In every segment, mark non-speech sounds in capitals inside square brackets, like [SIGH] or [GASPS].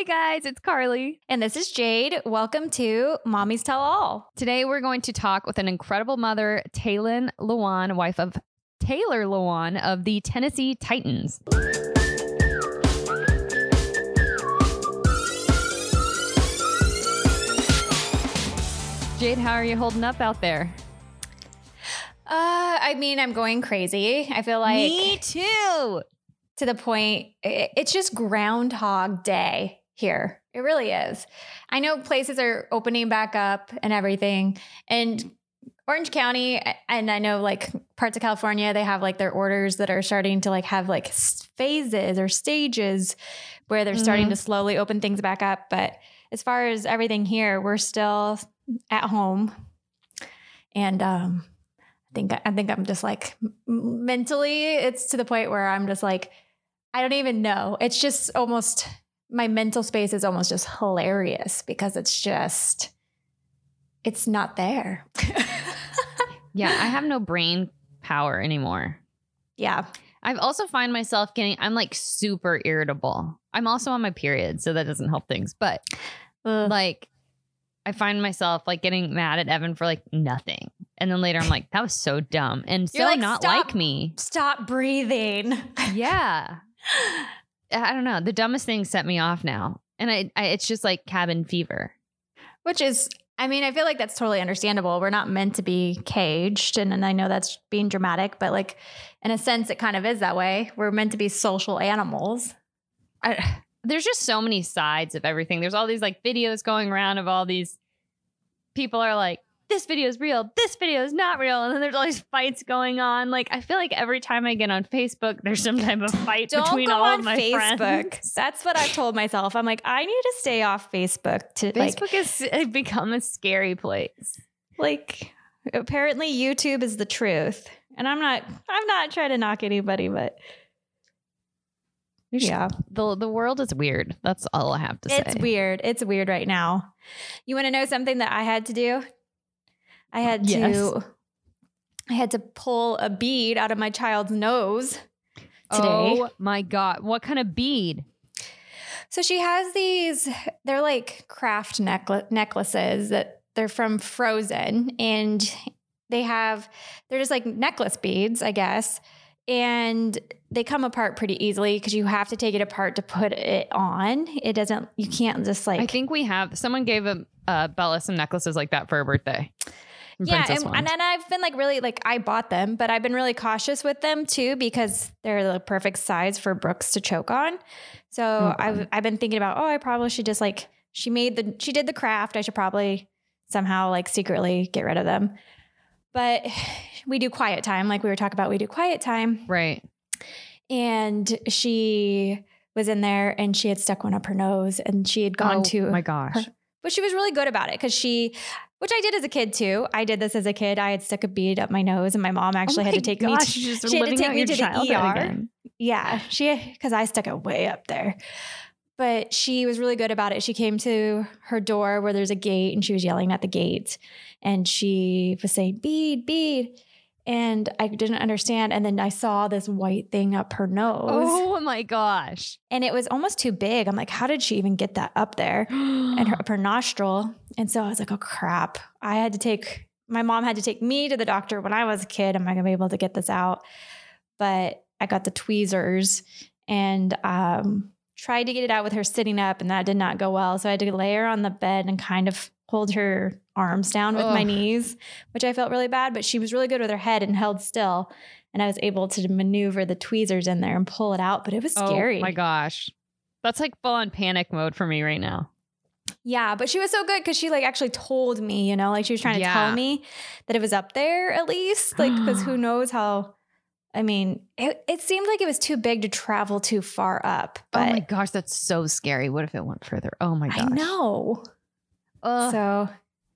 Hey guys, it's Carly. And this is Jade. Welcome to Mommy's Tell All. Today we're going to talk with an incredible mother, Taylin Lewan, wife of Taylor Lewan of the Tennessee Titans. Jade, how are you holding up out there? Uh, I mean, I'm going crazy. I feel like Me too. to the point, it's just Groundhog Day here. It really is. I know places are opening back up and everything. And Orange County, and I know like parts of California, they have like their orders that are starting to like have like phases or stages where they're starting Mhm. to slowly open things back up. But as far as everything here, we're still at home. And um, I think I think I'm just like mentally, it's to the point where I'm just like, I don't even know. It's just almost my mental space is almost just hilarious because it's just it's not there. [LAUGHS] Yeah, I have no brain power anymore. yeah. I've also find myself getting I'm like super irritable. I'm also on my period, so that doesn't help things. But Ugh. like I find myself like getting mad at Evan for like nothing. And then later I'm like, that was so dumb and so You're like, not "Stop." like me. Stop breathing. Yeah. [LAUGHS] I don't know. The dumbest thing set me off now. And I, I it's just like cabin fever. Which is I mean, I feel like that's totally understandable. We're not meant to be caged. And, and I know that's being dramatic, but like in a sense, it kind of is that way. We're meant to be social animals. I, [SIGHS] there's just so many sides of everything. There's all these like videos going around of all these people are like, this video is real, this video is not real. And then there's all these fights going on. Like, I feel like every time I get on Facebook, there's some type of fight Don't between all of my Facebook. friends. [LAUGHS] That's what I've told myself. I'm like, I need to stay off Facebook to Facebook has has become a scary place. like apparently YouTube is the truth. And I'm not I'm not trying to knock anybody, but yeah. The, the world is weird. That's all I have to say. It's weird. It's weird right now. You want to know something that I had to do? I had to I had to pull a bead out of my child's nose today. Oh my God. What kind of bead? So she has these, they're like craft neckla- necklaces that they're from Frozen. And they have, they're just like necklace beads, I guess. And they come apart pretty easily because you have to take it apart to put it on. It doesn't, you can't just like. I think we have, someone gave a, uh, Bella some necklaces like that for her birthday. Yeah, and, and then I've been like really like I bought them, but I've been really cautious with them too because they're the perfect size for Brooks to choke on. So Oh, I've I've been thinking about oh I probably should just like she made the she did the craft I should probably somehow like secretly get rid of them, but [SIGHS] we do quiet time like we were talking about we do quiet time right. and she was in there and she had stuck one up her nose and she had gone oh, to my gosh. her- but she was really good about it because she, which I did as a kid too. I did this as a kid. I had stuck a bead up my nose, and my mom actually Oh had to take gosh, me. To, just [LAUGHS] she had to take me your to the ER. again. Yeah, she because I stuck it way up there. But she was really good about it. She came to her door where there's a gate, and she was yelling at the gate, and she was saying "bead, bead," and I didn't understand. And then I saw this white thing up her nose, Oh my gosh. and it was almost too big. I'm like, how did she even get that up there? and her, [GASPS] up her nostril. And so I was like, oh crap. I had to take, my mom had to take me to the doctor when I was a kid. Am I going to be able to get this out? But I got the tweezers and um, tried to get it out with her sitting up, and that did not go well. So I had to lay her on the bed and kind of hold her arms down with my knees, which I felt really bad. But she was really good with her head and held still. And I was able to maneuver the tweezers in there and pull it out, but it was oh scary. Oh my gosh. That's like full on panic mode for me right now. Yeah, but she was so good because she like actually told me, you know, like she was trying to Yeah. tell me that it was up there at least, like because who [GASPS] knows how. I mean, it, it seemed like it was too big to travel too far up. But oh my gosh, that's so scary. What if it went further? Oh my gosh. I know. Ugh. so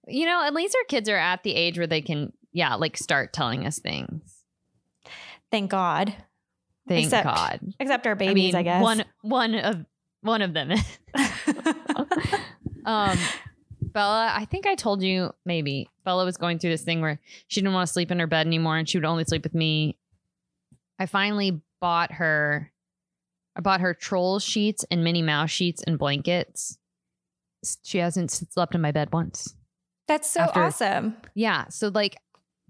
you know, at least our kids are at the age where they can, yeah, like start telling us things. thank God. Thank Except God. Except our babies, I, mean, guess. One one of one of them. [LAUGHS] um Bella, I think I told you maybe Bella was going through this thing where she didn't want to sleep in her bed anymore and she would only sleep with me. I finally bought her I bought her troll sheets and Minnie Mouse sheets and blankets. She hasn't slept in my bed once. That's so After- awesome. Yeah. So like,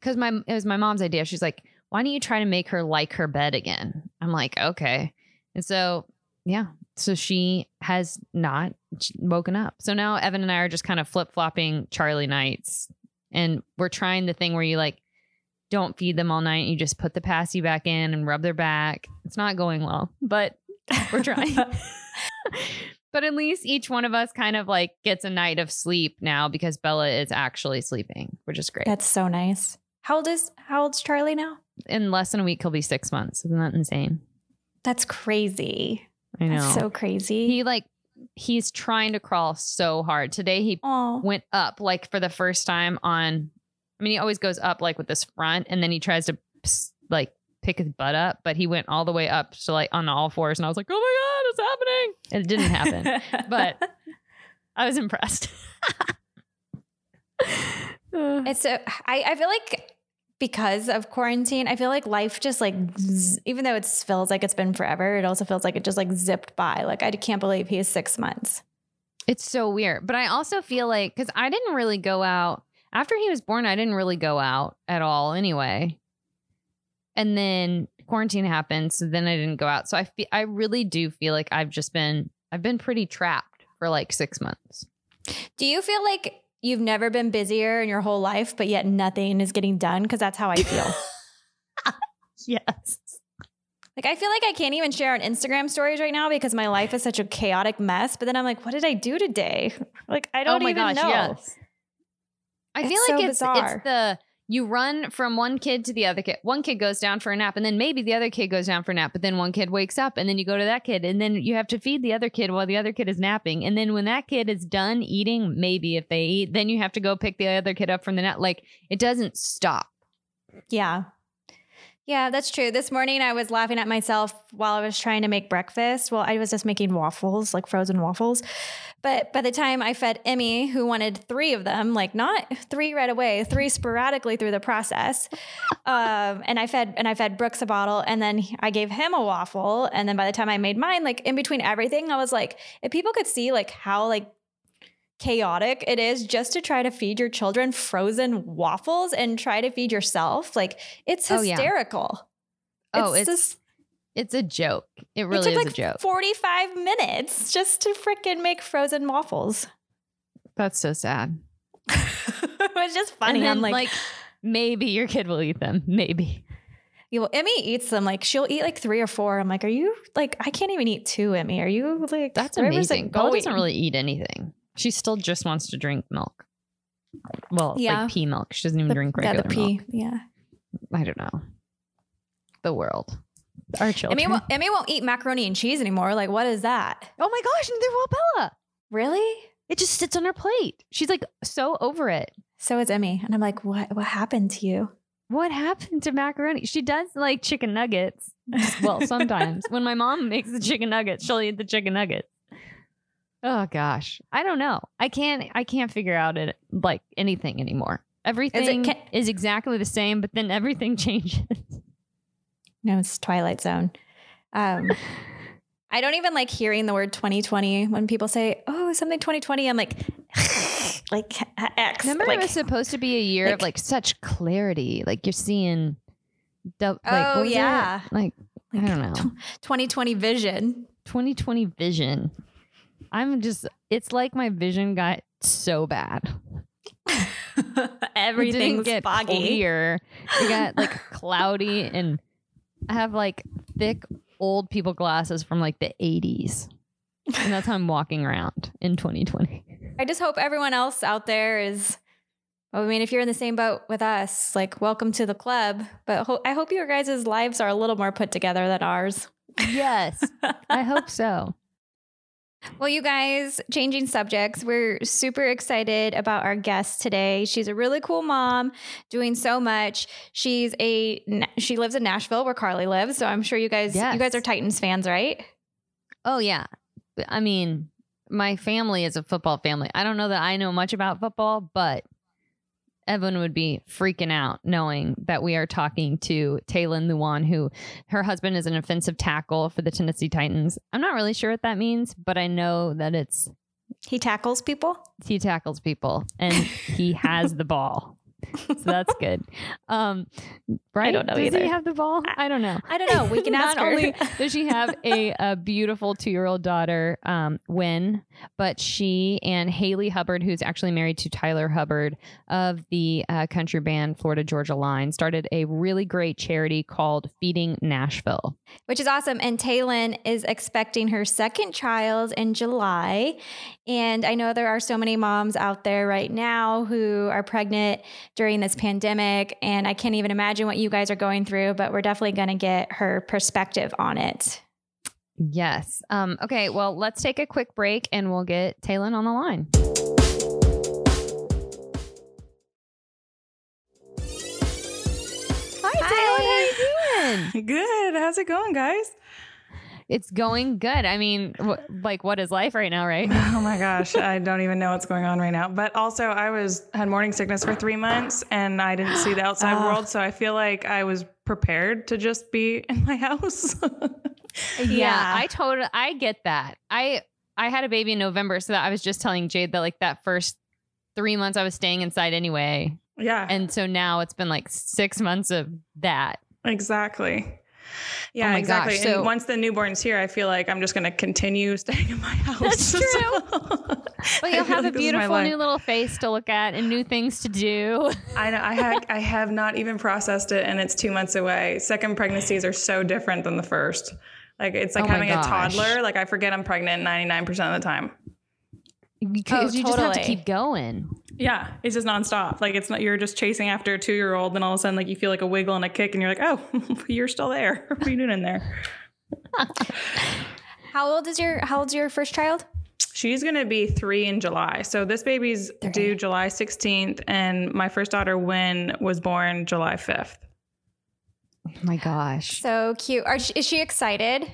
because my it was my mom's idea. She's like, why don't you try to make her like her bed again? I'm like, okay. And so yeah. So she has not woken up. So now Evan and I are just kind of flip flopping Charlie nights, and we're trying the thing where you like don't feed them all night. You just put the passy back in and rub their back. It's not going well, but we're trying. [LAUGHS] [LAUGHS] but at least each one of us kind of like gets a night of sleep now because Bella is actually sleeping, which is great. That's so nice. How old is how old's Charlie now? In less than a week, he'll be six months. Isn't that insane? That's crazy. I know. That's so crazy. he like he's trying to crawl so hard. Today he oh, went up like for the first time on. I mean, he always goes up like with this front, and then he tries to like pick his butt up, but he went all the way up to like on all fours, and I was like, "Oh my god, it's happening!" It didn't happen. [LAUGHS] but I was impressed. [LAUGHS] It's so I, I feel like because of quarantine, I feel like life just like zzz, even though it feels like it's been forever, it also feels like it just like zipped by. Like I can't believe he is six months. it's so weird. But I also feel like because I didn't really go out after he was born, I didn't really go out at all anyway. And then quarantine happened, so then I didn't go out. So I feel I really do feel like I've just been I've been pretty trapped for like six months. Do you feel like you've never been busier in your whole life, but yet nothing is getting done? Because that's how I feel. [LAUGHS] Yes. like I feel like I can't even share on Instagram stories right now because my life is such a chaotic mess. But then I'm like, what did I do today? [LAUGHS] Like I don't oh my even gosh, know. yes. I It's feel like so it's bizarre. it's the you run from one kid to the other kid. One kid goes down for a nap, and then maybe the other kid goes down for a nap, but then one kid wakes up, and then you go to that kid, and then you have to feed the other kid while the other kid is napping. And then when that kid is done eating, maybe if they eat, then you have to go pick the other kid up from the nap. Like it doesn't stop. Yeah. Yeah, that's true. This morning I was laughing at myself while I was trying to make breakfast. Well, I was just making waffles, like frozen waffles. But by the time I fed Emmy, who wanted three of them, like not three right away, three sporadically through the process. Um, and I fed and I fed Brooks a bottle, and then I gave him a waffle. And then by the time I made mine, like in between everything, I was like, if people could see like how like chaotic it is just to try to feed your children frozen waffles and try to feed yourself. Like it's oh, hysterical. Oh, yeah. Oh, it's just, it's a joke. It it really took is like a joke. 45 minutes just to freaking make frozen waffles. That's so sad. [LAUGHS] it was just funny. then, I'm like, maybe your kid will eat them. Maybe. Yeah, well, Emmy eats them. Like she'll eat like three or four. I'm like, are you like? I can't even eat two, Emmy. Are you like? That's it amazing. Bella doesn't really eat anything. She still just wants to drink milk. Well, Yeah. like pea milk. She doesn't even The- drink yeah, regular the pea. milk. Yeah. I don't know. The world. Our children. Emmy won't, Emmy won't eat macaroni and cheese anymore. Like, what is that? oh my gosh, neither will Bella. Really? It just sits on her plate. She's like so over it. So is Emmy, and I'm like, what? What happened to you? What happened to macaroni? She does like chicken nuggets. Well, [LAUGHS] sometimes when my mom makes the chicken nuggets, she'll eat the chicken nuggets. Oh gosh, I don't know. I can't. I can't figure out it like anything anymore. Everything is, can- exactly the same, but then everything [LAUGHS] changes. No, it's Twilight Zone. Um, [LAUGHS] I don't even like hearing the word 2020 when people say, "Oh, something 2020." I'm like, [LAUGHS] like X. Remember, like, it was supposed to be a year of like- like such clarity. Like you're seeing. The, like, Oh, what was it? yeah. Like I don't know. 2020 vision. 2020 vision. I'm just. It's like my vision got so bad. [LAUGHS] It Everything's get foggy. clear. It got like [LAUGHS] cloudy, and I have like thick old people glasses from like the 80s, and that's how I'm walking around in 2020. I just hope everyone else out there is. I mean, if you're in the same boat with us, like, welcome to the club. But ho- I hope your guys' lives are a little more put together than ours. Yes, I hope [LAUGHS] so. Well, you guys, changing subjects, we're super excited about our guest today. She's a really cool mom, doing so much. She's a she lives in Nashville where Carly lives, so I'm sure you guys Yes. you guys are Titans fans, right? Oh yeah, I mean, my family is a football family. I don't know that I know much about football, but Evan would be freaking out knowing that we are talking to Taylin Lewan, who her husband is an offensive tackle for the Tennessee Titans. I'm not really sure what that means, but I know that it's He tackles people. he tackles people and he [LAUGHS] has the ball. [LAUGHS] So that's good. Um, right? don't know Does either. he have the ball? I don't know. I don't know. We can [LAUGHS] ask her. only [LAUGHS] does she have a, a beautiful two year old daughter, um, Wynn, but she and Haley Hubbard, who's actually married to Tyler Hubbard of the uh, country band Florida Georgia Line, started a really great charity called Feeding Nashville. which is awesome. And Taylin is expecting her second child in July. And I know there are so many moms out there right now who are pregnant during this pandemic. And I can't even imagine what you guys are going through, but we're definitely going to get her perspective on it. Yes. Um, okay. Well, let's take a quick break and we'll get Taylin on the line. Hi, Taylin. How you doing? [LAUGHS] Good. How's it going, guys? It's going good. I mean, wh- like, what is life right now, right? [LAUGHS] Oh my gosh, I don't even know what's going on right now. But also, I was had morning sickness for three months, and I didn't see the [GASPS] outside world, so I feel like I was prepared to just be [LAUGHS] in my house. Yeah, I totally I get that. I I had a baby in November, so that I was just telling Jade that like that first three months I was staying inside anyway, yeah, and so now it's been like six months of that. exactly. Oh yeah, Oh exactly. gosh, so- and once the newborn's here, I feel like I'm just going to continue [LAUGHS] staying in my house. That's [LAUGHS] true. but you'll have a beautiful new little face to look at and new things to do. I know. I have. [LAUGHS] I have not even processed it, and it's two months away. Second pregnancies are so different than the first. Like it's like Oh having a toddler. Like I forget I'm pregnant 99 percent of the time. Because Oh, you just have to keep going. Yeah, it's just nonstop. Like it's not. You're just chasing after a two year old, then all of a sudden, like you feel like a wiggle and a kick, and you're like, oh, [LAUGHS] you're still there. [LAUGHS] What are you doing in there? [LAUGHS] How old is your How old's your first child? She's gonna be three in July. So this baby's Three. due July 16th, and my first daughter, Wynn, was born July 5th. Oh my gosh. So cute. Are, is she excited?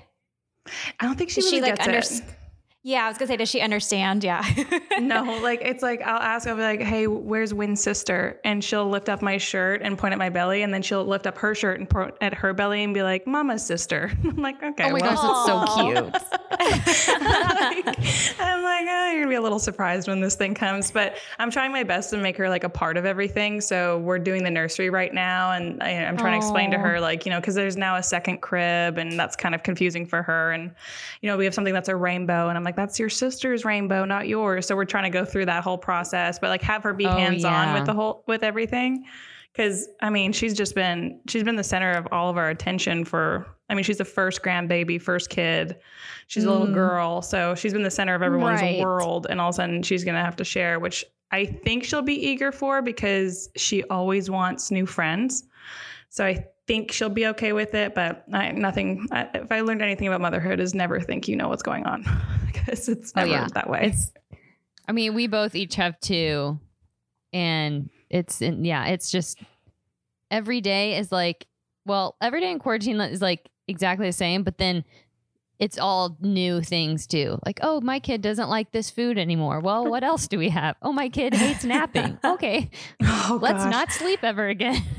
I don't think she really she like gets under? it. Yeah, I was gonna say, does she understand? Yeah. [LAUGHS] no, like it's like I'll ask, I'll be like, "Hey, where's Wynn's sister?" And she'll lift up my shirt and point at my belly, and then she'll lift up her shirt and point at her belly and be like, "Mama's sister." [LAUGHS] I'm like, "Okay." oh my well. gosh, that's so cute. [LAUGHS] like, I'm like, oh, you're gonna be a little surprised when this thing comes, but I'm trying my best to make her like a part of everything. So we're doing the nursery right now, and I, I'm trying to explain to her, like, you know, because there's now a second crib, and that's kind of confusing for her. And you know, we have something that's a rainbow, and I'm like, that's your sister's rainbow, not yours. So we're trying to go through that whole process, but like have her be Oh, hands on yeah. with the whole with everything. Because I mean, she's just been she's been the center of all of our attention for. I mean, she's the first grandbaby, first kid. She's a little Mm. girl, so she's been the center of everyone's Right. world, and all of a sudden she's gonna have to share, which I think she'll be eager for because she always wants new friends. So I think she'll be okay with it, but I, nothing. I, if I learned anything about motherhood, is never think you know what's going on [LAUGHS] because it's Oh, never yeah. that way. It's I mean, we both each have two and it's in, yeah, it's just every day is like well, every day in quarantine is like exactly the same, but then it's all new things too. Like, oh, my kid doesn't like this food anymore. Well, what else do we have? Oh, my kid hates napping. [LAUGHS] Okay, oh, let's gosh. not sleep ever again. [LAUGHS]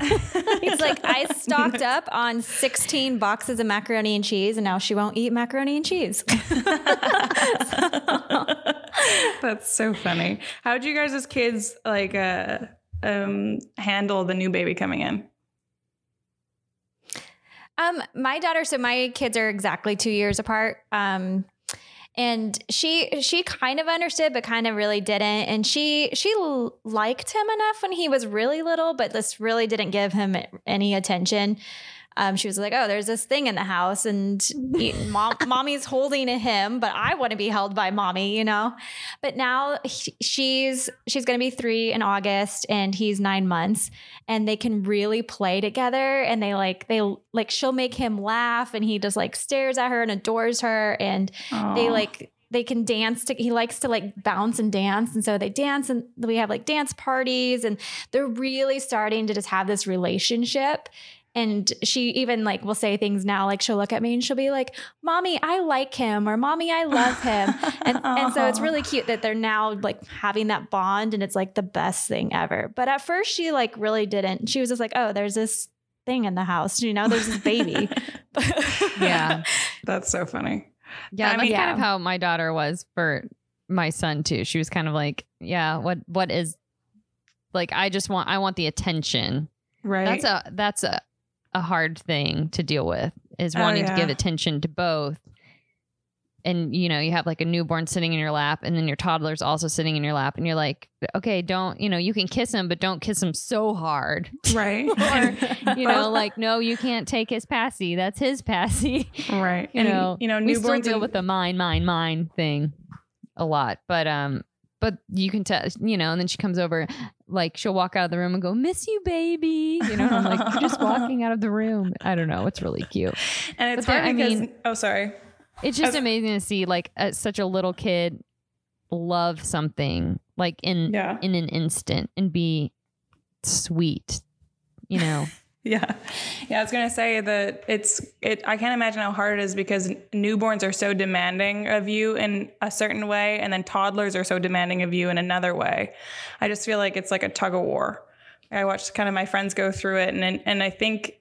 It's like I stocked [LAUGHS] up on 16 boxes of macaroni and cheese, and now she won't eat macaroni and cheese. That's so funny. How did you guys as kids like uh um handle the new baby coming in? Um, my daughter, so my kids are exactly two years apart. Um, and she she kind of understood, but kind of really didn't. And she she liked him enough when he was really little, but this really didn't give him any attention. Um, she was like, "Oh, there's this thing in the house, and he, [LAUGHS] mom, mommy's holding him, but I want to be held by mommy, you know." But now he- she's she's going to be three in August, and he's nine months, and they can really play together. And they like they like she'll make him laugh, and he just like stares at her and adores her, and they like they can dance to, he likes to like bounce and dance and so they dance and we have like dance parties and they're really starting to just have this relationship And she even like will say things now, like she'll look at me and she'll be like, Mommy, I like him, or Mommy, I love him. and, and so it's really cute that they're now like having that bond and it's like the best thing ever. But at first she like really didn't. She was just like, Oh, there's this thing in the house, you know, there's this baby. [LAUGHS] Yeah. That's so funny. Yeah, I that's mean- kind of how my daughter was for my son too. She was kind of like, yeah, what what is like I just want I want the attention. Right. That's a that's a a hard thing to deal with is Oh, wanting yeah. to give attention to both. And you know, you have like a newborn sitting in your lap and then your toddler's also sitting in your lap and you're like, okay, don't, you know, you can kiss him but don't kiss him so hard. right. [LAUGHS] Or, [LAUGHS] you know, like no, you can't take his passy. That's his passy. right. [LAUGHS] you And, know, you know, we still deal and- with the mine, mine, mine thing a lot, but um, but you can tell, you know, and then she comes over, like she'll walk out of the room and go, "Miss you, baby," you know, I'm like, "You're just [LAUGHS] walking out of the room." I don't know, it's really cute. and it's but then, hard I mean- oh sorry. It's just amazing to see like a, such a little kid love something like in Yeah. in an instant and be sweet, you know. [LAUGHS] Yeah. Yeah, I was going to say that it's it I can't imagine how hard it is because newborns are so demanding of you in a certain way and then toddlers are so demanding of you in another way. I just feel like it's like a tug of war. I watched kind of my friends go through it and and I think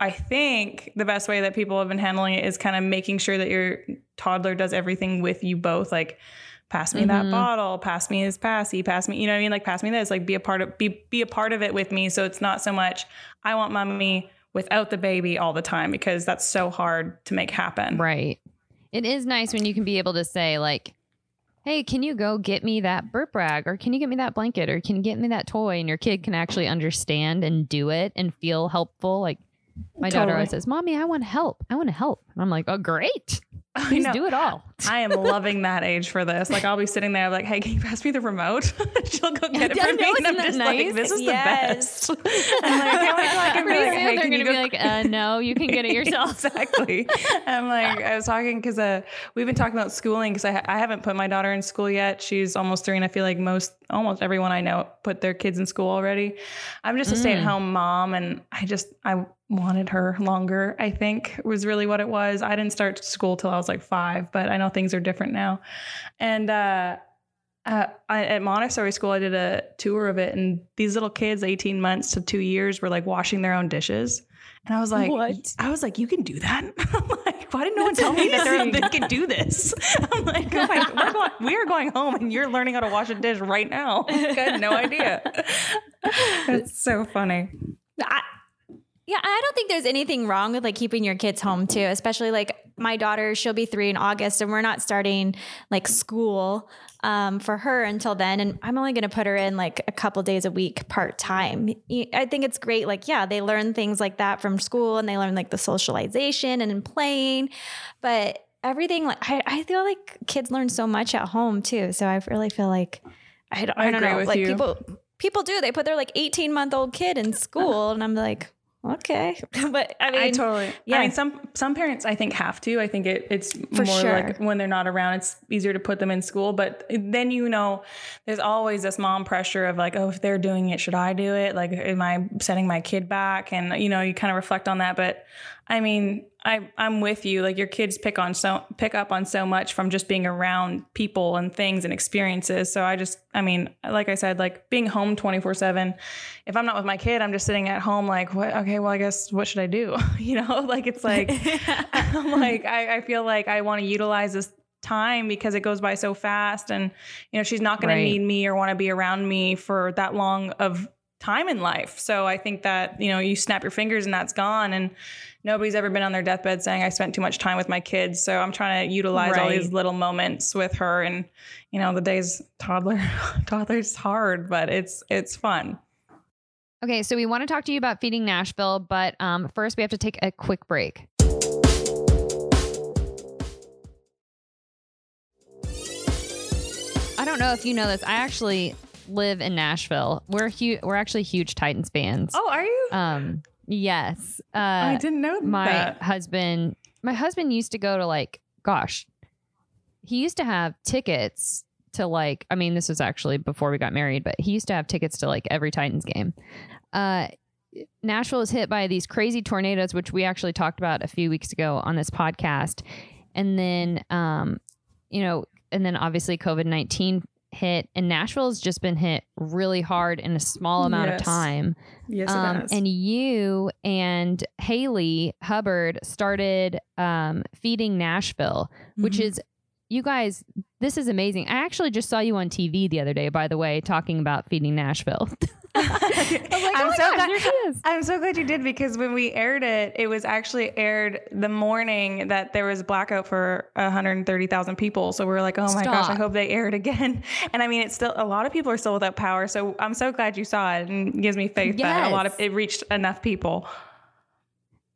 I think the best way that people have been handling it is kind of making sure that your toddler does everything with you both like pass me that Mhm. bottle, pass me his passy, pass me, you know what I mean? Like pass me this, like be a part of be be a part of it with me. So it's not so much I want mommy without the baby all the time because that's so hard to make happen. Right. It is nice when you can be able to say, like, hey, can you go get me that burp rag? Or can you get me that blanket? Or can you get me that toy? And your kid can actually understand and do it and feel helpful. Like, my daughter always says, Mommy, I want help. I want to help. And I'm like, oh, great. [LAUGHS] I know. do it all. [LAUGHS] I am loving that age for this. Like I'll be sitting there like, hey, can you pass me the remote? [LAUGHS] She'll go get it for me. And I'm just nice? like, this is Yes. the best. I'm like, I can't wait till I can be like, hey, they're can going you to go be like, uh, no, you can get it yourself. exactly. I'm like, I was talking because uh, we've been talking about schooling because I, ha- I haven't put my daughter in school yet. She's almost three, and I feel like most, almost everyone I know put their kids in school already. I'm just a Mm. stay at home mom, and I just, I wanted her longer, I think was really what it was. I didn't start school till I was like five, but I know things are different now. And, uh, uh, I, at Montessori school, I did a tour of it, and these little kids, 18 months to two years, were like washing their own dishes. And I was like, What? I was like, you can do that? [LAUGHS] I'm like, why didn't no one tell me that they could do this? [LAUGHS] I'm like, oh my, we're going, we are going home and you're learning how to wash a dish right now. [LAUGHS] I had no idea. It's so funny. I, yeah, I don't think there's anything wrong with like keeping your kids home too, especially like my daughter, she'll be three in August and we're not starting like school um, for her until then. And I'm only going to put her in like a couple days a week part time. I think it's great. Like, yeah, they learn things like that from school and they learn like the socialization and playing. But everything, like, I, I feel like kids learn so much at home too. So I really feel like, I don't, I I don't know. like you. people, people do. They put their like 18 month old kid in school, and I'm like, okay, [LAUGHS] but I mean, I totally. yeah. I mean, some some parents I think have to. I think it it's For more sure. like when they're not around, it's easier to put them in school. But then you know, there's always this mom pressure of like, oh, if they're doing it, should I do it? Like, am I setting my kid back? And you know, you kind of reflect on that. But I mean, I I'm with you. Like your kids pick on so pick up on so much from just being around people and things and experiences. So I just, I mean, like I said, like being home 24 seven. If I'm not with my kid, I'm just sitting at home like, what? Okay, well, I guess what should I do? [LAUGHS] you know, [LAUGHS] like it's like [LAUGHS] I'm like I, I feel like I want to utilize this time because it goes by so fast and you know she's not going Right. to need me or want to be around me for that long of time in life so i think that you know you snap your fingers and that's gone and nobody's ever been on their deathbed saying i spent too much time with my kids so i'm trying to utilize all these little moments with her and you know the days toddler [LAUGHS] toddler's hard but it's it's fun Okay, so we want to talk to you about feeding Nashville, but um, first we have to take a quick break. I don't know if you know this. I actually live in Nashville. We're hu- we're actually huge Titans fans. oh are you Um, yes. Uh, i didn't know my that husband my husband used to go to like gosh he used to have tickets to like i mean this was actually before we got married but he used to have tickets to like every titans game uh Nashville is hit by these crazy tornadoes, which we actually talked about a few weeks ago on this podcast. And then, um, you know, and then obviously COVID 19 hit, and Nashville has just been hit really hard in a small amount Yes. of time. Yes, it Um, has. and you and Haley Hubbard started um, feeding Nashville, which Mhm. is you guys. This is amazing. I actually just saw you on TV the other day, by the way, talking about feeding Nashville. [LAUGHS] [LAUGHS] Like, oh I'm my so gosh, glad-. I'm so glad you did because when we aired it, it was actually aired the morning that there was blackout for 130,000 people. So we were like, oh my gosh, I hope they air it again. [LAUGHS] And I mean, it's still a lot of people are still without power. So I'm so glad you saw it and gives me faith that a lot of it reached enough people.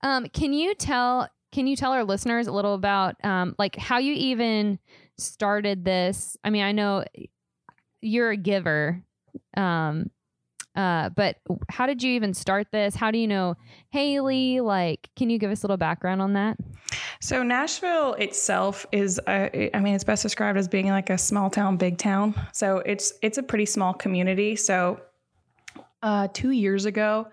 Um, can you tell can you tell our listeners a little about um, like how you even started this? I mean, I know you're a giver, um, uh, but how did you even start this? How do you know Haley? Like, can you give us a little background on that? So Nashville itself is, uh, I mean, it's best described as being like a small town, big town. So it's it's a pretty small community. So uh, two years ago,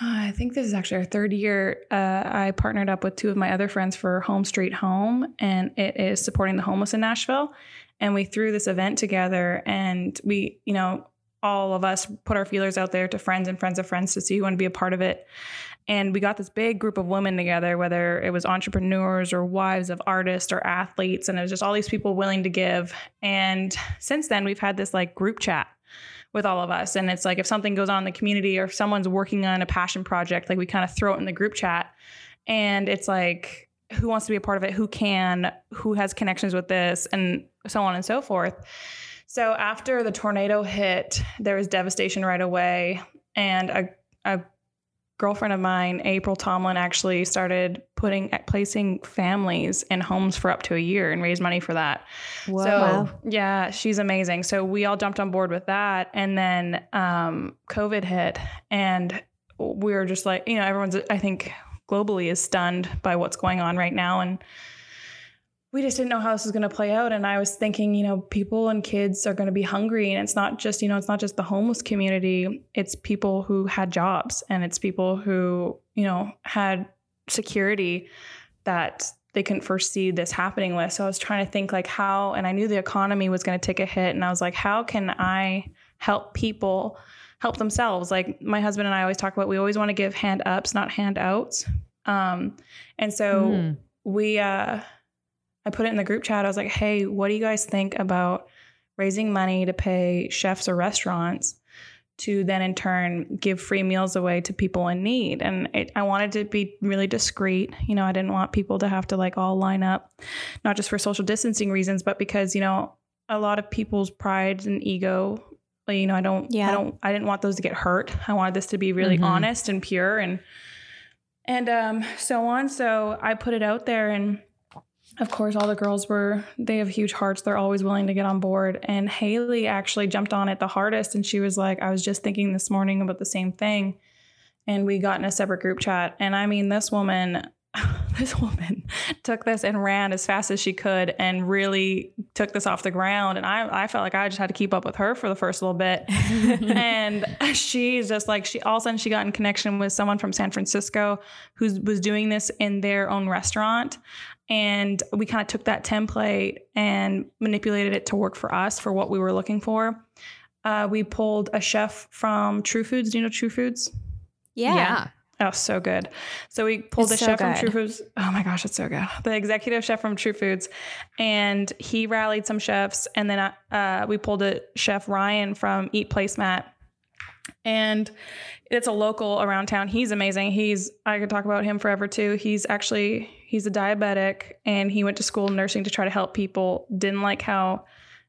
I think this is actually our third year. Uh, I partnered up with two of my other friends for Home Street Home, and it is supporting the homeless in Nashville. And we threw this event together, and we, you know, all of us put our feelers out there to friends and friends of friends to see who want to be a part of it. And we got this big group of women together, whether it was entrepreneurs or wives of artists or athletes, and it was just all these people willing to give. And since then, we've had this like group chat with all of us. And it's like if something goes on in the community or if someone's working on a passion project, like we kind of throw it in the group chat. And it's like, who wants to be a part of it? Who can? Who has connections with this? And so on and so forth. So after the tornado hit, there was devastation right away. And a, a girlfriend of mine, April Tomlin, actually started putting placing families in homes for up to a year and raised money for that. So Wow. yeah, she's amazing. So we all jumped on board with that, and then um, COVID hit, and we were just like, you know, everyone's I think globally is stunned by what's going on right now, and we just didn't know how this was going to play out. And I was thinking, you know, people and kids are going to be hungry, and it's not just you know, it's not just the homeless community. It's people who had jobs, and it's people who you know had security that they couldn't foresee this happening with. So I was trying to think like how, and I knew the economy was going to take a hit, and I was like, how can I help people help themselves? Like my husband and I always talk about, we always want to give hand ups, not handouts. Um, and so Mhm. we, uh, I put it in the group chat. I was like, hey, what do you guys think about raising money to pay chefs or restaurants? to then in turn give free meals away to people in need. And it, I wanted to be really discreet. You know, I didn't want people to have to like all line up, not just for social distancing reasons, but because, you know, a lot of people's pride and ego, you know, I don't, Yeah. I don't, I didn't want those to get hurt. I wanted this to be really Mhm. honest and pure and, and um, so on. So I put it out there and of course, all the girls were, they have huge hearts. They're always willing to get on board. And Haley actually jumped on it the hardest. And she was like, I was just thinking this morning about the same thing. And we got in a separate group chat. And I mean, this woman, [LAUGHS] this woman [LAUGHS] took this and ran as fast as she could and really took this off the ground. And I, I felt like I just had to keep up with her for the first little bit. [LAUGHS] and she's just like she all of a sudden she got in connection with someone from San Francisco who was doing this in their own restaurant. And we kind of took that template and manipulated it to work for us for what we were looking for. Uh, we pulled a chef from True Foods. Do you know True Foods? Yeah. yeah. Oh, so good. So we pulled It's a so chef from. True Foods. Oh my gosh, it's so good. The executive chef from True Foods, and he rallied some chefs, and then uh, we pulled a chef Ryan from Eat Placemat, and it's a local around town. He's amazing. He's I could talk about him forever too. He's actually he's a diabetic, and he went to school nursing to try to help people. Didn't like how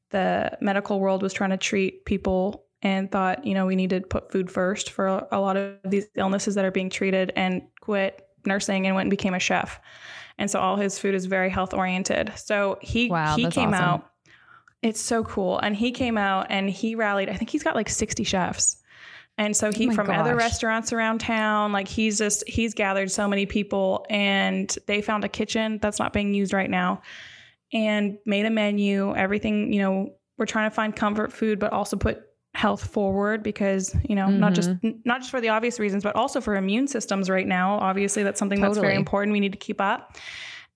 the medical world was trying to treat people and thought, you know, we need to put food first for a, lot of these illnesses that are being treated and quit nursing and went and became a chef. And so all his food is very health oriented. So he Wow, he came awesome. out. It's so cool. And he came out and he rallied, I think he's got like 60 chefs. And so he Oh from other restaurants around town, like he's just he's gathered so many people and they found a kitchen that's not being used right now and made a menu, everything, you know, we're trying to find comfort food, but also put health forward because you know not just Mm-hmm. not just for the obvious reasons but also for immune systems right now. Obviously that's something that's very important. We need to keep up.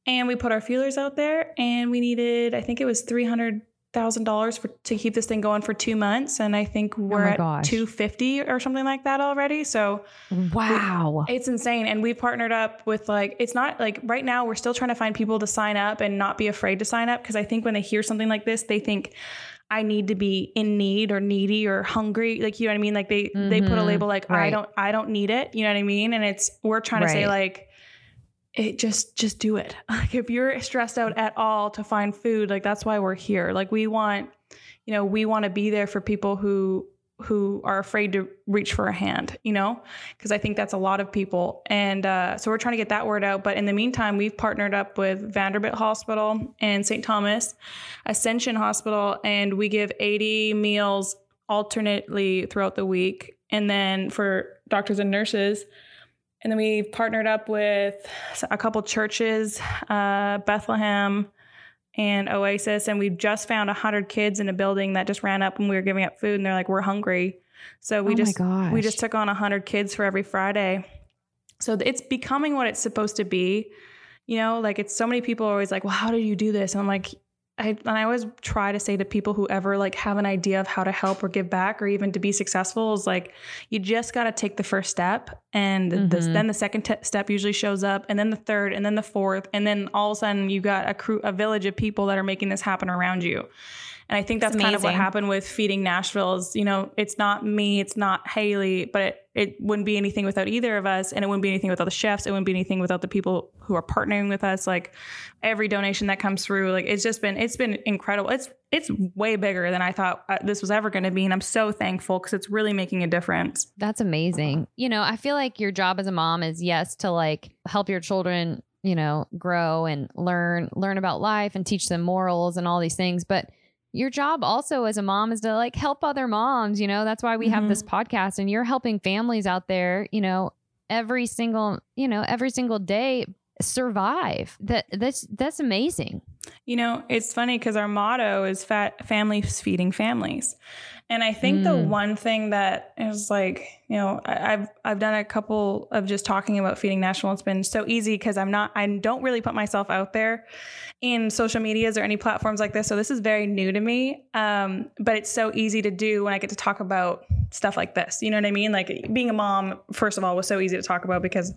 And we put our feelers out there and we needed i think it was $300000 for to keep this thing going for two months and i think we're Oh at gosh. 250 or something like that already so Wow. it's insane. And we've partnered up with like, it's not like right now we're still trying to find people to sign up and not be afraid to sign up. Cause I think when they hear something like this, they think I need to be in need or needy or hungry. Like, you know what I mean? Like they, they put a Mhm. label like, I don't, I don't need it. You know what I mean? And it's, we're trying to say like, it just, just do it. [LAUGHS] Like if you're stressed out at all to find food, like that's why we're here. Like we want, you know, we want to be there for people who, who are afraid to reach for a hand, you know, because I think that's a lot of people. And uh, so we're trying to get that word out. But in the meantime, we've partnered up with Vanderbilt Hospital and St. Thomas Ascension Hospital, and we give 80 meals alternately throughout the week. And then for doctors and nurses, and then we've partnered up with a couple churches, uh, Bethlehem and Oasis, and we just found 100 kids in a building that just ran up when we were giving up food, and they're like, "We're hungry." So we oh just we just took on 100 kids for every Friday. So it's becoming what it's supposed to be. You know, like it's so many people are always like, well, how did you do this? And I'm like, I, and I always try to say to people who ever like have an idea of how to help or give back or even to be successful is like, you just got to take the first step. And the, Mhm. then the second te- step usually shows up and then the third and then the fourth. And then all of a sudden you got a crew, a village of people that are making this happen around you. And I think that's kind of what happened with feeding Nashville's, you know, it's not me, it's not Haley, but it, it wouldn't be anything without either of us. And it wouldn't be anything without the chefs. It wouldn't be anything without the people who are partnering with us. Like every donation that comes through, like it's just been, it's been incredible. It's, it's way bigger than I thought uh, this was ever going to be. And I'm so thankful because it's really making a difference. That's amazing. You know, I feel like your job as a mom is yes to like help your children, you know, grow and learn learn about life and teach them morals and all these things, but your job also as a mom is to like help other moms, you know. That's why we have Mhm. this podcast and you're helping families out there, you know, every single, you know, every single day survive. That that's that's amazing. You know, it's funny because our motto is fat families feeding families. And I think the Mm. one thing that is like, you know, I, I've I've done a couple of just talking about feeding Nashville. It's been so easy because I'm not I don't really put myself out there in social medias or any platforms like this. So this is very new to me. Um, but it's so easy to do when I get to talk about stuff like this. You know what I mean? Like being a mom, first of all, was so easy to talk about because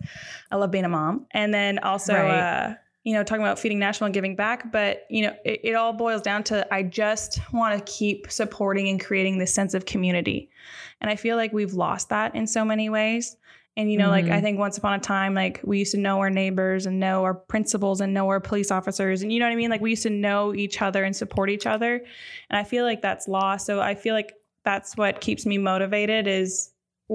I love being a mom. And then also Right. uh you know, talking about feeding Nashville and giving back, but you know, it, it all boils down to I just want to keep supporting and creating this sense of community. And I feel like we've lost that in so many ways. And you know, like Mhm. I think once upon a time, like we used to know our neighbors and know our principals and know our police officers, and you know what I mean. Like we used to know each other and support each other. And I feel like that's lost. So I feel like that's what keeps me motivated. Is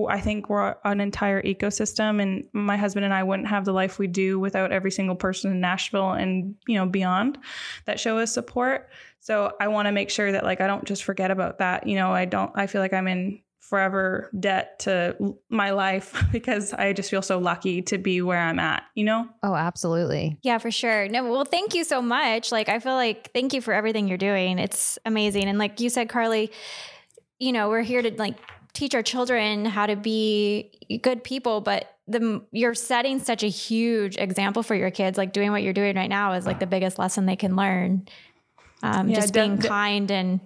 I think we're an entire ecosystem, and my husband and I wouldn't have the life we do without every single person in Nashville and you know beyond that show us support. So I want to make sure that like I don't just forget about that. You know, I don't. I feel like I'm in forever debt to my life [LAUGHS] because I just feel so lucky to be where I'm at. You know. Oh, absolutely. Yeah, for sure. No, well, thank you so much. Like, I feel like thank you for everything you're doing. It's amazing. And like you said, Carly, you know, we're here to like teach our children how to be good people, but the you're setting such a huge example for your kids. Like doing what you're doing right now is like the biggest lesson they can learn. Um, Yeah, just de- being kind and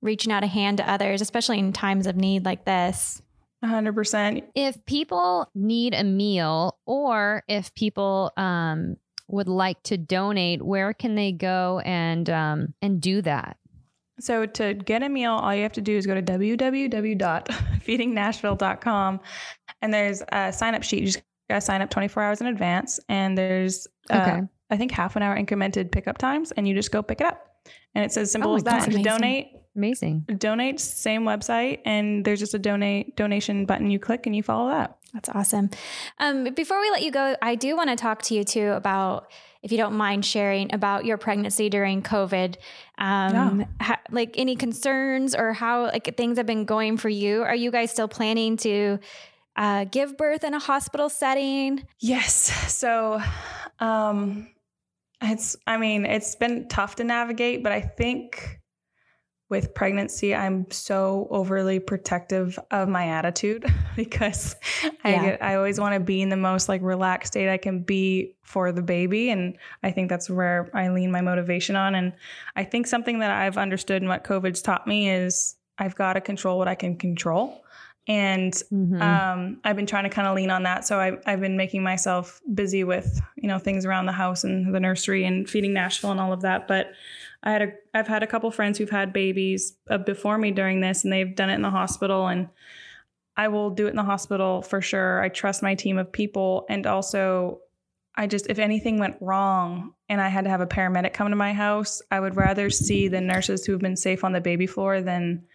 reaching out a hand to others, especially in times of need like this. 100%. if people need a meal or if people um, would like to donate, where can they go and um, and do that? So to get a meal, all you have to do is go to www.feedingnashville.com [LAUGHS] and there's a sign up sheet. You just got to sign up 24 hours in advance and there's uh, Okay. I think half an hour incremented pickup times and you just go pick it up. And it's as simple Oh as that. Just donate, Amazing. donate, same website and there's just a donate donation button you click and you follow that. That's awesome. Um, before we let you go, I do want to talk to you too about, if you don't mind sharing, about your pregnancy during COVID. Um, Yeah. ha- like any concerns or how like things have been going for you. Are you guys still planning to uh, give birth in a hospital setting? Yes. So, um, it's, I mean, it's been tough to navigate, but I think with pregnancy, I'm so overly protective of my attitude [LAUGHS] because I get, I always want to be in the most like relaxed state I can be for the baby. And I think that's where I lean my motivation on. And I think something that I've understood and what COVID's taught me is I've got to control what I can control. And Mhm. um, I've been trying to kind of lean on that. So I, I've been making myself busy with, you know, things around the house and the nursery and feeding Nashville and all of that. But I had a, I've had a couple friends who've had babies uh, before me during this, and they've done it in the hospital. And I will do it in the hospital for sure. I trust my team of people, and also, I just if anything went wrong and I had to have a paramedic come to my house, I would rather see the nurses who have been safe on the baby floor than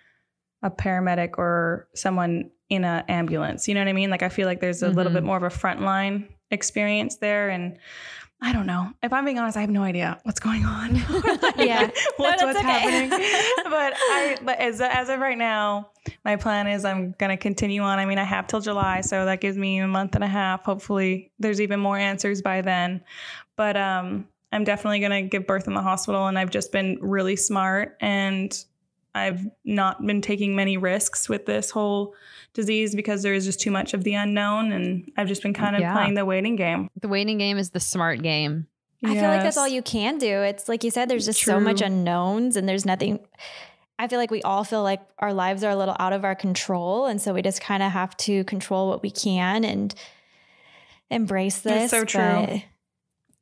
a paramedic or someone in an ambulance. You know what I mean? Like I feel like there's a little Mhm. bit more of a frontline experience there, and I don't know. If I'm being honest, I have no idea what's going on. [LAUGHS] [LAUGHS] Like, Yeah. [LAUGHS] what's, that's what's okay. happening? but I, but as as of right now, my plan is I'm gonna continue on. I mean, I have till July, so that gives me a month and a half. Hopefully, there's even more answers by then. But um, I'm definitely gonna give birth in the hospital, and I've just been really smart and. I've not been taking many risks with this whole disease because there is just too much of the unknown, and I've just been kind of Yeah. playing the waiting game. the waiting game is the smart game. I feel like that's all you can do. It's like you said, there's just so much unknowns and there's nothing. I feel like we all feel like our lives are a little out of our control. And so we just kind of have to control what we can and embrace this. It's so true.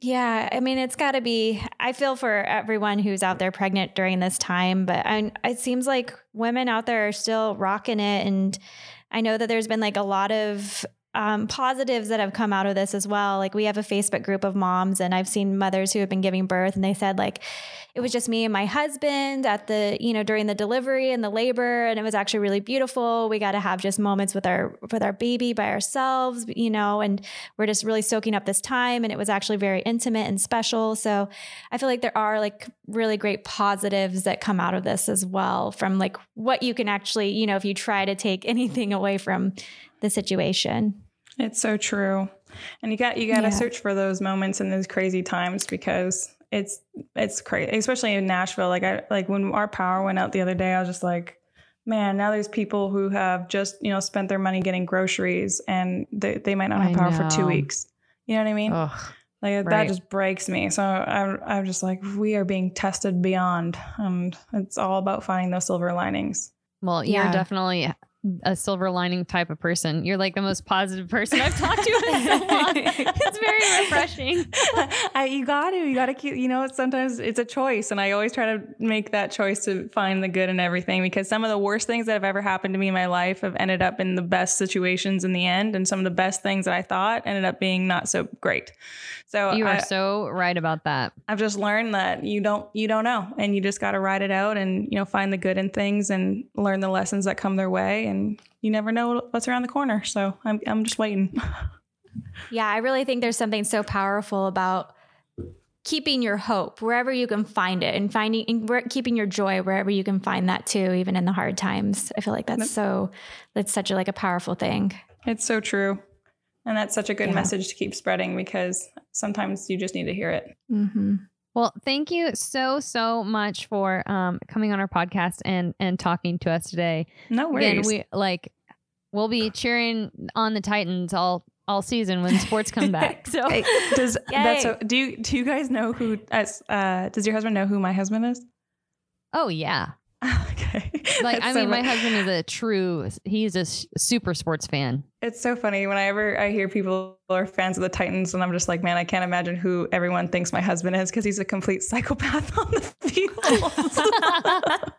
Yeah, I mean, it's got to be. I feel for everyone who's out there pregnant during this time, but I, it seems like women out there are still rocking it. And I know that there's been like a lot of um, positives that have come out of this as well. Like we have a Facebook group of moms, and I've seen mothers who have been giving birth, and they said like it was just me and my husband at the you know during the delivery and the labor, and it was actually really beautiful. We got to have just moments with our with our baby by ourselves, you know, and we're just really soaking up this time, and it was actually very intimate and special. So I feel like there are like really great positives that come out of this as well from like what you can actually you know if you try to take [LAUGHS] anything away from the situation. It's so true. And you got you got to Yeah. search for those moments in those crazy times because it's it's crazy, especially in Nashville. Like I like when our power went out the other day, I was just like, man, now there's people who have just you know spent their money getting groceries and they, they might not have I power for two weeks. You know what I mean? Ugh. Like that just breaks me. So I'm I'm just like we are being tested beyond, and it's all about finding those silver linings. Well, you're Yeah. definitely a silver lining type of person. You're like the most positive person I've talked to in so long. [LAUGHS] It's very refreshing. [LAUGHS] I, you got to, you got to keep, you know, sometimes it's a choice. And I always try to make that choice to find the good in everything because some of the worst things that have ever happened to me in my life have ended up in the best situations in the end. And some of the best things that I thought ended up being not so great. So You are I, so right about that. I've just learned that you don't, you don't know, and you just got to ride it out and, you know, find the good in things and learn the lessons that come their way. And you never know what's around the corner. So I'm, I'm just waiting. [LAUGHS] Yeah, I really think there's something so powerful about keeping your hope wherever you can find it and finding and keeping your joy wherever you can find that too even in the hard times. I feel like that's so that's such a like a powerful thing. It's so true. And that's such a good Yeah. message to keep spreading because sometimes you just need to hear it. Mhm. Well, thank you so so much for um, coming on our podcast and and talking to us today. No Again, worries. we like we'll be cheering on the Titans all all season when sports come back. [LAUGHS] So Hey, does [LAUGHS] Yay. that's so, do you do you guys know who as uh does your husband know who my husband is? oh yeah, [LAUGHS] okay. [LAUGHS] like That's I so mean, my husband is a true. He's a s- super sports fan. It's so funny whenever I hear people are fans of the Titans, and I'm just like, man, I can't imagine who everyone thinks my husband is because he's a complete psychopath [LAUGHS] on the field. [LAUGHS]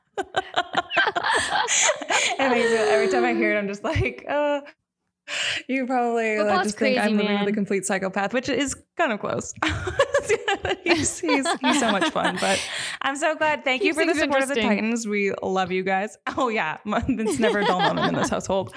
and every time I hear it, I'm just like, uh, you probably like, just think I'm man. a complete psychopath, which is kind of close. [LAUGHS] he's, he's, he's so much fun, but [LAUGHS] I'm so glad. Thank you for the support of the. Titans. We love you guys. Oh yeah, [LAUGHS] it's never a dull moment in this household.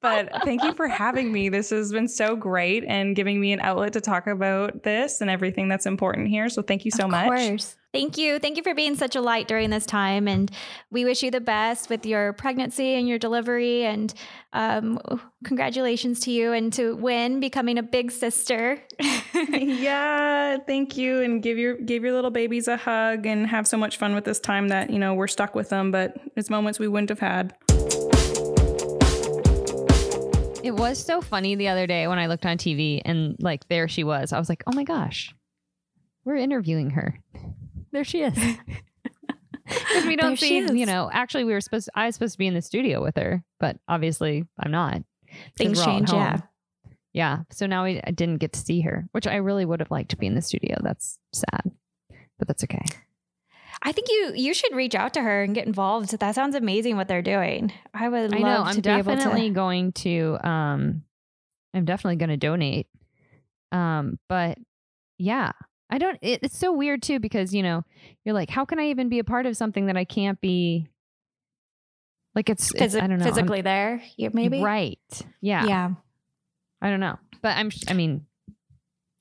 But thank you for having me. This has been so great and giving me an outlet to talk about this and everything that's important here. So thank you so of much. Course. Thank you. Thank you for being such a light during this time. And we wish you the best with your pregnancy and your delivery. And um, congratulations to you and to Win becoming a big sister. [LAUGHS] yeah, thank you, and give your give your little babies a hug and have so much fun with this time that you know we're stuck with them, but it's moments we wouldn't have had. It was so funny the other day when I looked on TV and like there she was. I was like, oh my gosh, we're interviewing her. There she is. [LAUGHS] Because we don't see, you know, actually we were supposed to, I was supposed to be in the studio with her, but obviously I'm not. Things we're all at change, yeah. Yeah. So now we, I didn't get to see her, which I really would have liked to be in the studio. That's sad, but that's okay. I think you you should reach out to her and get involved. That sounds amazing what they're doing. I would I know. I'm able definitely to. going to. Um, I'm definitely going to donate. Um, but yeah, I don't. It, it's so weird too because you know you're like, how can I even be a part of something that I can't be? Like it's, Physi- I don't know. I'm- physically there, yeah, maybe. right? Yeah, Yeah. I don't know, but I'm. I mean,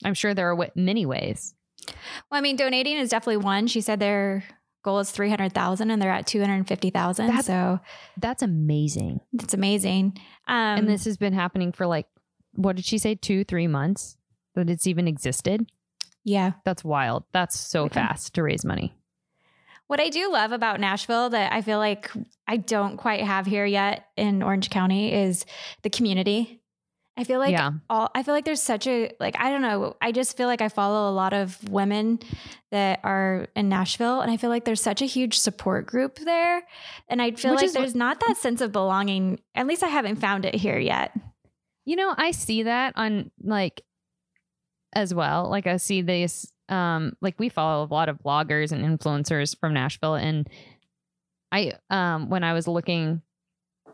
I'm sure there are w- many ways. Well, I mean, donating is definitely one. She said their goal is three hundred thousand, and they're at two hundred fifty thousand. So That's amazing. That's amazing. Um, and this has been happening for like, what did she say? Two, three months that it's even existed. Yeah. That's wild. That's so Okay. fast to raise money. What I do love about Nashville that I feel like I don't quite have here yet in Orange County is the community. I feel like yeah. all I feel like there's such a like I don't know, I just feel like I follow a lot of women that are in Nashville and I feel like there's such a huge support group there and I feel Which like is what- there's not that sense of belonging. At least I haven't found it here yet. You know, I see that on like as well. Like I see this um like we follow a lot of bloggers and influencers from Nashville and I um when I was looking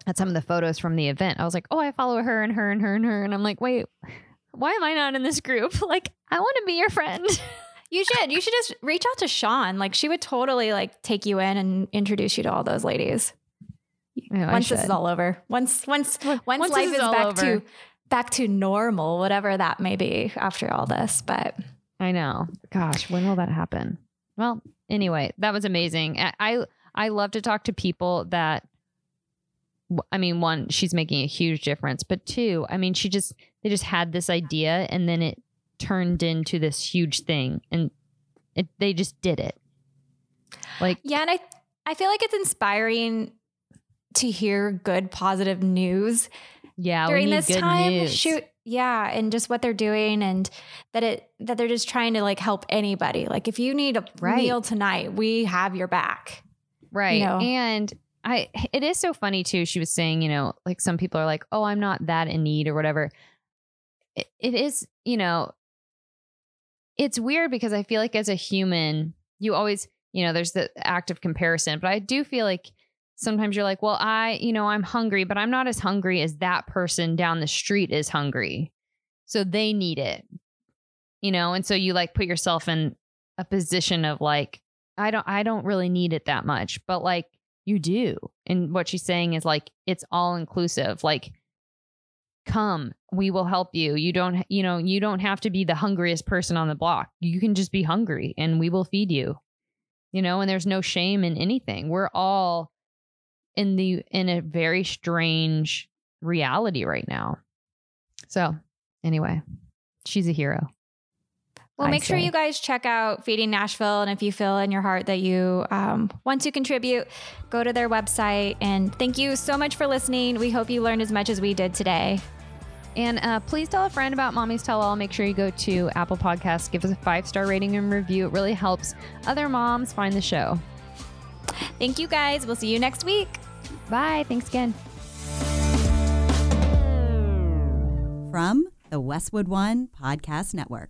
at some of the photos from the event, I was like, "Oh, I follow her and her and her and her." And I'm like, "Wait, why am I not in this group? [LAUGHS] Like, I want to be your friend." [LAUGHS] You should you should just reach out to Sean. Like she would totally like take you in and introduce you to all those ladies. I once this is all over. Once once once, once life is is back over. to back to normal, whatever that may be after all this. But I know. Gosh, when will that happen? Well, anyway, that was amazing. I I, I love to talk to people that I mean, one, she's making a huge difference, but two, I mean, she just they just had this idea and then it turned into this huge thing and it they just did it. Like yeah, and I I feel like it's inspiring to hear good positive news yeah, during this time. news. Shoot, yeah, and just what they're doing and that it that they're just trying to like help anybody. Like if you need a Right. meal tonight, we have your back. Right. know? And I it is so funny too. She was saying, you know, like some people are like, "Oh, I'm not that in need or whatever." It, it is, you know, it's weird because I feel like as a human, you always, you know, there's the act of comparison, but I do feel like sometimes you're like, "Well, I, you know, I'm hungry, but I'm not as hungry as that person down the street is hungry." So they need it. You know, and so you like put yourself in a position of like I don't I don't really need it that much, but like you do. And what she's saying is like it's all inclusive. Like come, we will help you. You don't you know, you don't have to be the hungriest person on the block. You can just be hungry and we will feed you. You know, and there's no shame in anything. We're all in the in a very strange reality right now. So, anyway, she's a hero. Well, I make sure you guys check out Feeding Nashville. And if you feel in your heart that you um, want to contribute, go to their website. And thank you so much for listening. We hope you learned as much as we did today. And uh, please tell a friend about Mommy's Tell All. Make sure you go to Apple Podcasts, give us a five star rating and review. It really helps other moms find the show. Thank you guys. We'll see you next week. Bye. Thanks again. From the Westwood One Podcast Network.